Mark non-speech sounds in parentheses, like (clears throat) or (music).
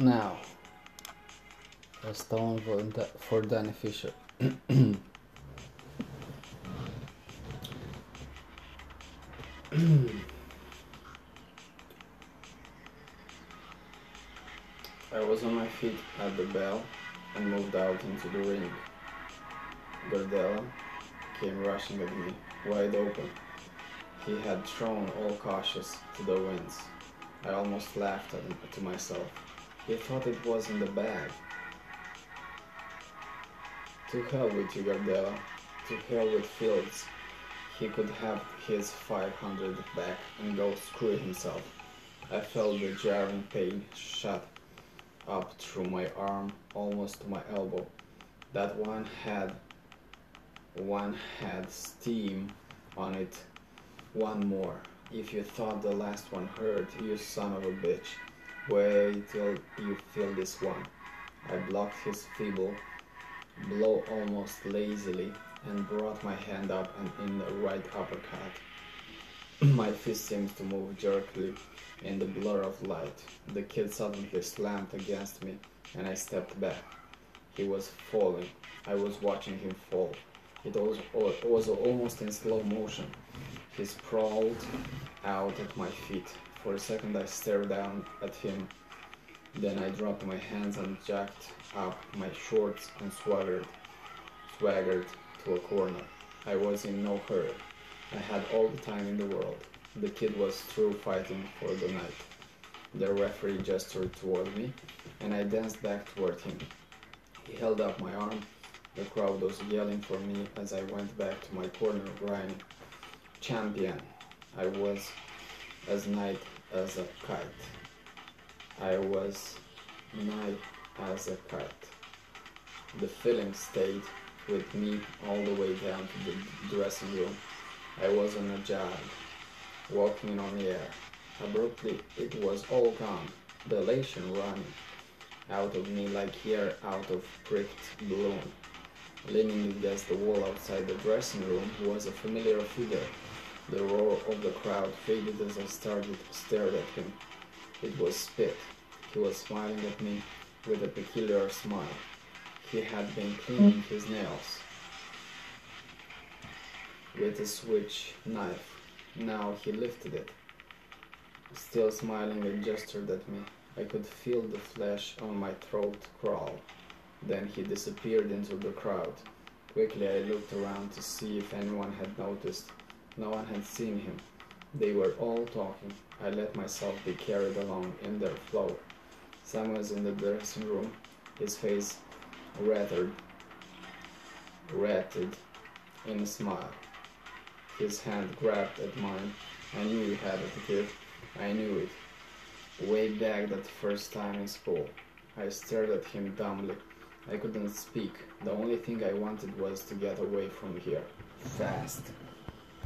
Now, a stone for, Da- for Danny Fisher. I was on my feet at the bell and moved out into the ring. Gardella came rushing at me, wide open. He had thrown all cautious to the winds. I almost laughed at to myself. He thought it was in the bag. To hell with you, Gardella. To hell with Fields. He could have his 500 back and go screw himself. I felt the jarring pain shot up through my arm, almost to my elbow. That one had one had steam on it. One more. If you thought the last one hurt, you son of a bitch. Wait till you feel this one. I blocked his feeble blow almost lazily and brought my hand up and in the right uppercut. (clears throat) my fist seemed to move jerkily in the blur of light. The kid suddenly slammed against me and I stepped back. He was falling. I was watching him fall. It was, it was almost in slow motion. He sprawled out at my feet. For a second I stared down at him. Then I dropped my hands and jacked up my shorts and swaggered, swaggered to a corner. I was in no hurry. I had all the time in the world. The kid was through fighting for the night. The referee gestured toward me, and I danced back toward him. He held up my arm. The crowd was yelling for me as I went back to my corner, crying, Champion! I was as night as a kite. I was night as a kite. The feeling stayed with me all the way down to the dressing room. I was on a jog, walking on the air. Abruptly, it was all gone. The elation running out of me like air out of pricked balloon. Leaning against the wall outside the dressing room was a familiar figure. The roar of the crowd faded as I started stared at him. It was Spit. He was smiling at me with a peculiar smile. He had been cleaning his nails with a switch knife. Now he lifted it. Still smiling and gestured at me. I could feel the flesh on my throat crawl. Then he disappeared into the crowd. Quickly I looked around to see if anyone had noticed. No one had seen him. They were all talking. I let myself be carried along in their flow. Sam was in the dressing room, his face rattled, ratted in a smile. His hand grabbed at mine. I knew he had it, kid. I knew it. Way back that first time in school. I stared at him dumbly. I couldn't speak. The only thing I wanted was to get away from here. Fast.